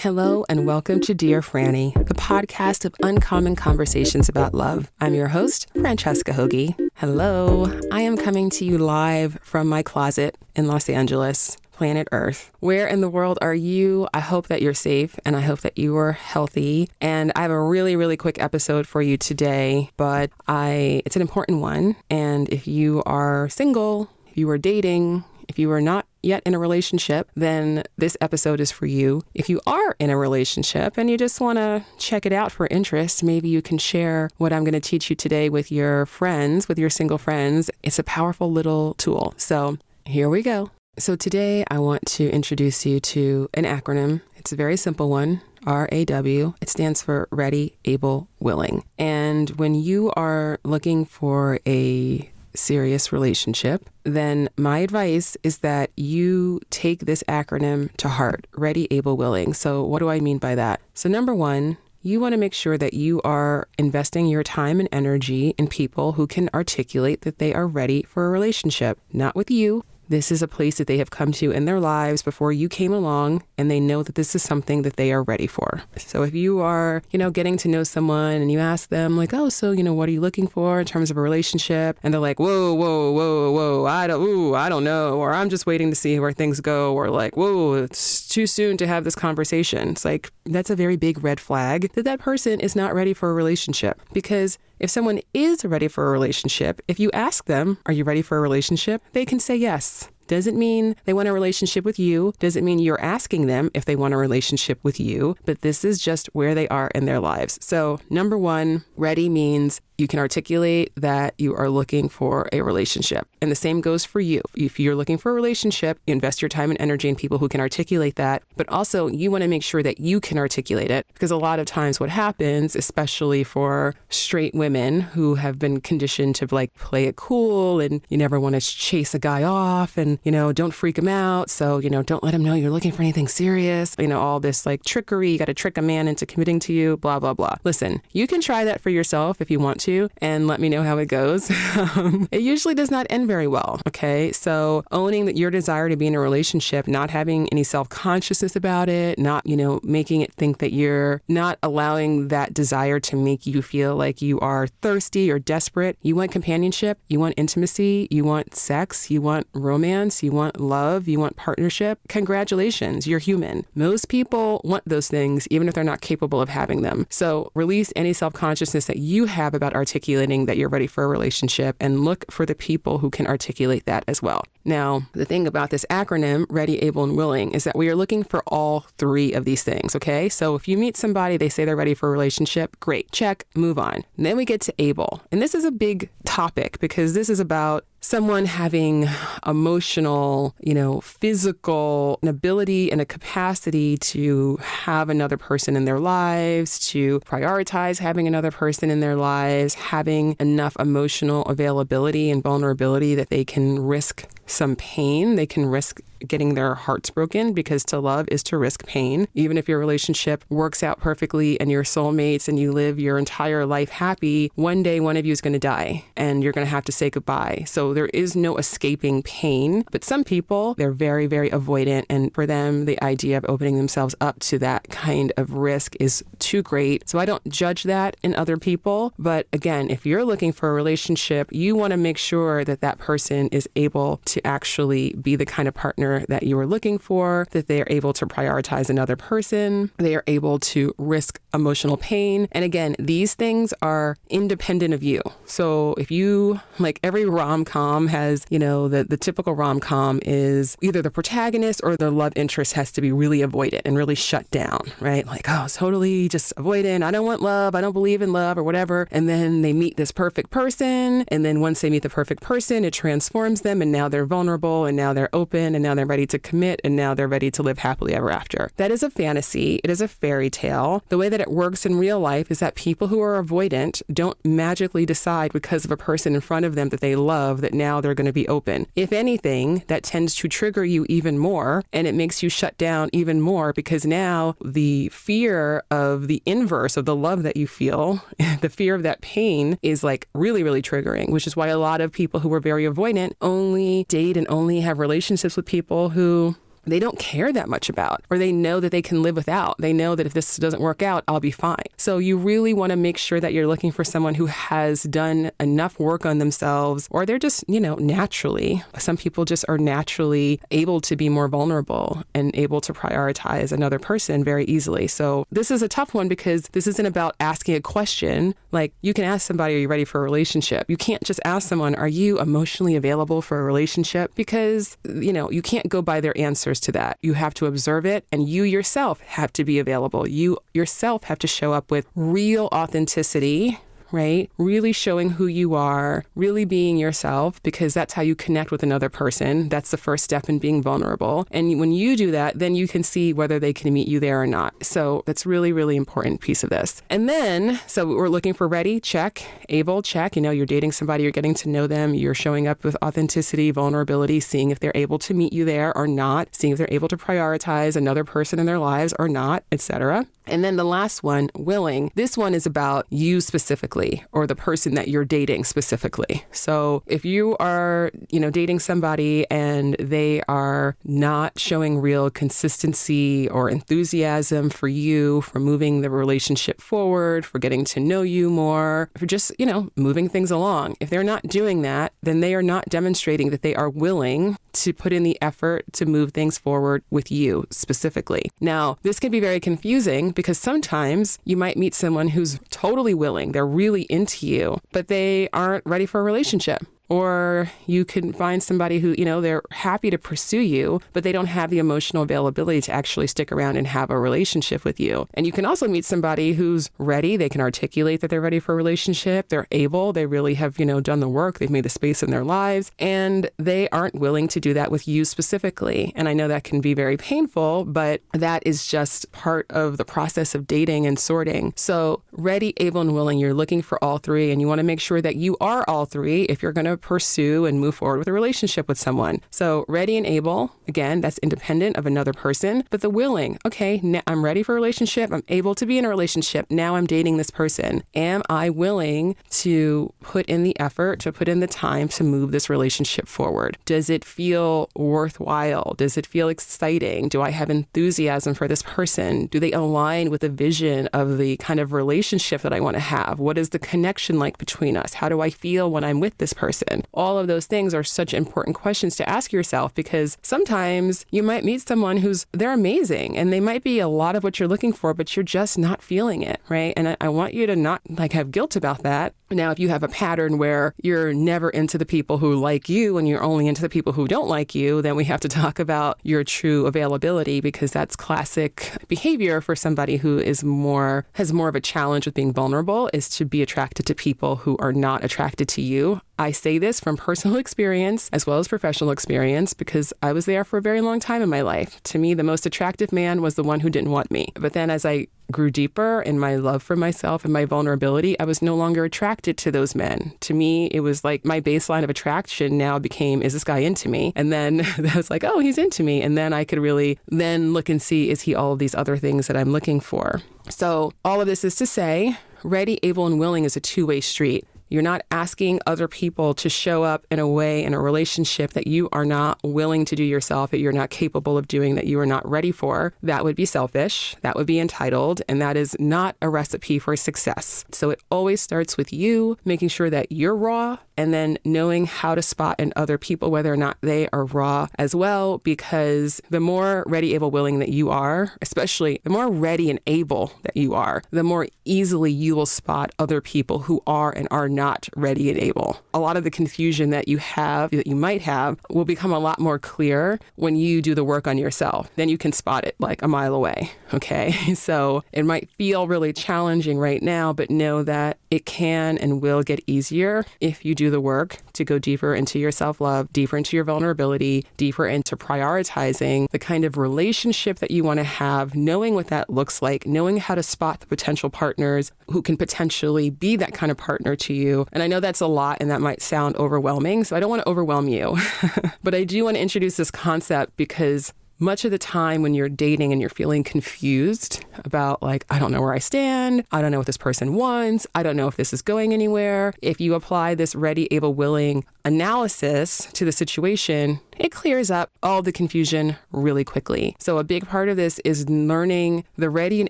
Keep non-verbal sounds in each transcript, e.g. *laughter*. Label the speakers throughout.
Speaker 1: Hello, and welcome to Dear Franny, the podcast of uncommon conversations about love. I'm your host, Francesca Hogi. Hello, I am coming to you live from my closet in Los Angeles planet Earth. Where in the world are you? I hope that you're safe and I hope that you are healthy. And I have a really, really quick episode for you today, but I it's an important one. And if you are single, if you are dating, if you are not yet in a relationship, then this episode is for you. If you are in a relationship and you just want to check it out for interest, maybe you can share what I'm going to teach you today with your friends, with your single friends. It's a powerful little tool. So here we go. So, today I want to introduce you to an acronym. It's a very simple one RAW. It stands for Ready, Able, Willing. And when you are looking for a serious relationship, then my advice is that you take this acronym to heart Ready, Able, Willing. So, what do I mean by that? So, number one, you want to make sure that you are investing your time and energy in people who can articulate that they are ready for a relationship, not with you, this is a place that they have come to in their lives before you came along, and they know that this is something that they are ready for. So if you are, you know, getting to know someone and you ask them, like, oh, so, you know, what are you looking for in terms of a relationship? And they're like, whoa, whoa, whoa, whoa, I don't, ooh, I don't know. Or I'm just waiting to see where things go. Or like, whoa, it's too soon to have this conversation. It's like, that's a very big red flag that that person is not ready for a relationship because if someone is ready for a relationship, if you ask them, Are you ready for a relationship? they can say yes. Doesn't mean they want a relationship with you. Doesn't mean you're asking them if they want a relationship with you, but this is just where they are in their lives. So, number one, ready means you can articulate that you are looking for a relationship. And the same goes for you. If you're looking for a relationship, you invest your time and energy in people who can articulate that. But also, you want to make sure that you can articulate it because a lot of times what happens, especially for straight women who have been conditioned to like play it cool and you never want to chase a guy off and, you know, don't freak him out. So, you know, don't let him know you're looking for anything serious. You know, all this like trickery, you got to trick a man into committing to you, blah, blah, blah. Listen, you can try that for yourself if you want to to and let me know how it goes. *laughs* Um, it usually does not end very well. Okay. So owning that your desire to be in a relationship, not having any self consciousness about it, not, you know, making it think that you're not allowing that desire to make you feel like you are thirsty or desperate. You want companionship, you want intimacy, you want sex, you want romance, you want love, you want partnership. Congratulations, you're human. Most people want those things, even if they're not capable of having them. So release any self consciousness that you have about articulating that you're ready for a relationship and look for the people who can articulate that as well. Now, the thing about this acronym, ready, able, and willing, is that we are looking for all three of these things, okay? So if you meet somebody, they say they're ready for a relationship, great, check, move on. And then we get to able. And this is a big topic because this is about someone having emotional, you know, physical, an ability and a capacity to have another person in their lives, to prioritize having another person in their lives, having enough emotional availability and vulnerability that they can risk some pain. They can risk getting their hearts broken because to love is to risk pain. Even if your relationship works out perfectly and you're soulmates and you live your entire life happy, one day one of you is going to die and you're going to have to say goodbye. So there is no escaping pain. But some people, they're very, very avoidant. And for them, the idea of opening themselves up to that kind of risk is too great. So I don't judge that in other people. But again, if you're looking for a relationship, you want to make sure that that person is able to actually be the kind of partner that you are looking for, that they are able to prioritize another person, they are able to risk emotional pain. And again, these things are independent of you. So if you, like every rom com has, you know, the, the typical rom com is either the protagonist or the love interest has to be really avoided and really shut down, right? Like, oh, totally just avoidant. I don't want love. I don't believe in love or whatever. And then they meet this perfect person. And then once they meet the perfect person, it transforms them. And now they're vulnerable and now they're open and now they're ready to commit and now they're ready to live happily ever after. That is a fantasy. It is a fairy tale. The way that it works in real life is that people who are avoidant don't magically decide because of a person in front of them that they love that now they're going to be open. If anything, that tends to trigger you even more and it makes you shut down even more because now the fear of the inverse of the love that you feel, *laughs* the fear of that pain is like really, really triggering, which is why a lot of people who are very avoidant only date and only have relationships with people who they don't care that much about, or they know that they can live without. They know that if this doesn't work out, I'll be fine. So you really want to make sure that you're looking for someone who has done enough work on themselves, or they're just, you know, naturally. Some people just are naturally able to be more vulnerable and able to prioritize another person very easily. So this is a tough one because this isn't about asking a question. Like you can ask somebody, Are you ready for a relationship? You can't just ask someone, Are you emotionally available for a relationship? Because, you know, you can't go by their answers to that. You have to observe it and you yourself have to be available. You yourself have to show up with real authenticity right? Really showing who you are, really being yourself, because that's how you connect with another person. That's the first step in being vulnerable. And when you do that, then you can see whether they can meet you there or not. So that's really, really important piece of this. And then, so we're looking for ready, check, able, check. You know, you're dating somebody, you're getting to know them, you're showing up with authenticity, vulnerability, seeing if they're able to meet you there or not, seeing if they're able to prioritize another person in their lives or not, etc. And then the last one, willing. This one is about you specifically or the person that you're dating specifically. So if you are, you know, dating somebody and they are not showing real consistency or enthusiasm for you, for moving the relationship forward, for getting to know you more, for just, you know, moving things along. If they're not doing that, then they are not demonstrating that they are willing to put in the effort to move things forward with you specifically. Now, this can be very confusing because sometimes you might meet someone who's totally willing, they're really into you, but they aren't ready for a relationship. Or you can find somebody who, you know, they're happy to pursue you, but they don't have the emotional availability to actually stick around and have a relationship with you. And you can also meet somebody who's ready. They can articulate that they're ready for a relationship. They're able. They really have, you know, done the work. They've made the space in their lives and they aren't willing to do that with you specifically. And I know that can be very painful, but that is just part of the process of dating and sorting. So, ready, able, and willing, you're looking for all three and you want to make sure that you are all three if you're going to pursue and move forward with a relationship with someone. So, ready and able, again, that's independent of another person, but the willing, okay, I'm ready for a relationship. I'm able to be in a relationship. Now I'm dating this person. Am I willing to put in the effort, to put in the time to move this relationship forward? Does it feel worthwhile? Does it feel exciting? Do I have enthusiasm for this person? Do they align with the vision of the kind of relationship that I want to have? What is the connection like between us? How do I feel when I'm with this person? All of those things are such important questions to ask yourself because sometimes you might meet someone who's they're amazing and they might be a lot of what you're looking for, but you're just not feeling it, right? And I, I want you to not like have guilt about that. Now, if you have a pattern where you're never into the people who like you and you're only into the people who don't like you, then we have to talk about your true availability because that's classic behavior for somebody who is more has more of a challenge with being vulnerable is to be attracted to people who are not attracted to you. I say this from personal *laughs* experience as well as professional experience because I was there for a very long time in my life. To me, the most attractive man was the one who didn't want me. But then as I grew deeper in my love for myself and my vulnerability, I was no longer attracted to those men. To me, it was like my baseline of attraction now became, is this guy into me? And then *laughs* I was like, oh, he's into me. And then I could really then look and see, is he all of these other things that I'm looking for? So all of this is to say, ready, able, and willing is a two way street. You're not asking other people to show up in a way in a relationship that you are not willing to do yourself, that you're not capable of doing, that you are not ready for. That would be selfish. That would be entitled. And that is not a recipe for success. So it always starts with you making sure that you're raw and then knowing how to spot in other people whether or not they are raw as well. Because the more ready, able, willing that you are, especially the more ready and able that you are, the more easily you will spot other people who are and are not not ready and able. A lot of the confusion that you have, that you might have, will become a lot more clear when you do the work on yourself. Then you can spot it like a mile away. *laughs* Okay. *laughs* So it might feel really challenging right now, but know that it can and will get easier if you do the work to go deeper into your self love, deeper into your vulnerability, deeper into prioritizing the kind of relationship that you want to have, knowing what that looks like, knowing how to spot the potential partners who can potentially be that kind of partner to you. And I know that's a lot and that might sound overwhelming, so I don't want to overwhelm you. *laughs* but I do want to introduce this concept because much of the time when you're dating and you're feeling confused about, like, I don't know where I stand, I don't know what this person wants, I don't know if this is going anywhere, if you apply this ready, able, willing analysis to the situation, it clears up all the confusion really quickly. So, a big part of this is learning the ready and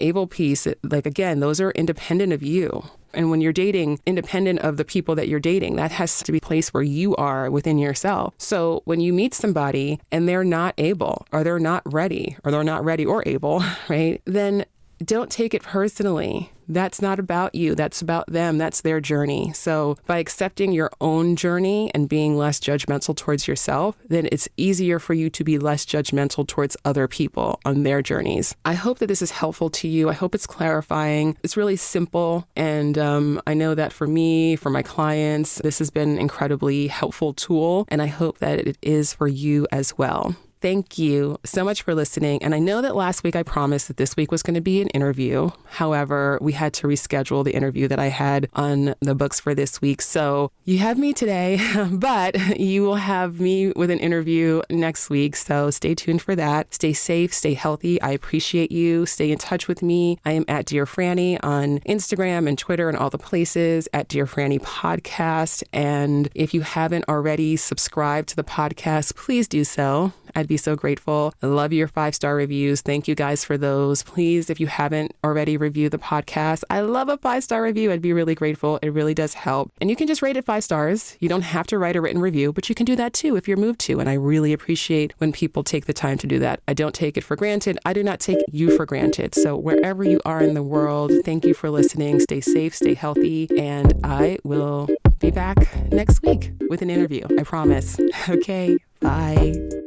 Speaker 1: able piece. Like, again, those are independent of you. And when you're dating, independent of the people that you're dating, that has to be a place where you are within yourself. So when you meet somebody and they're not able, or they're not ready, or they're not ready or able, *laughs* right, then don't take it personally that's not about you. That's about them. That's their journey. So by accepting your own journey and being less judgmental towards yourself, then it's easier for you to be less judgmental towards other people on their journeys. I hope that this is helpful to you. I hope it's clarifying. It's really simple. And um, I know that for me, for my clients, this has been an incredibly helpful tool. And I hope that it is for you as well. Thank you so much for listening. And I know that last week I promised that this week was going to be an interview. However, we had to reschedule the interview that I had on the books for this week. So you have me today, *laughs* but you will have me with an interview next week. So stay tuned for that. Stay safe, stay healthy. I appreciate you. Stay in touch with me. I am at Dear Franny on Instagram and Twitter and all the places at Dear Franny Podcast. And if you haven't already subscribed to the podcast, please do so. I'd be so grateful. I love your five star reviews. Thank you guys for those. Please, if you haven't already reviewed the podcast, I love a five star review. I'd be really grateful. It really does help. And you can just rate it five stars. You don't have to write a written review, but you can do that too if you're moved to. And I really appreciate when people take the time to do that. I don't take it for granted. I do not take you for granted. So wherever you are in the world, thank you for listening. Stay safe, stay healthy, and I will be back next week with an interview. I promise. *laughs* Okay, bye.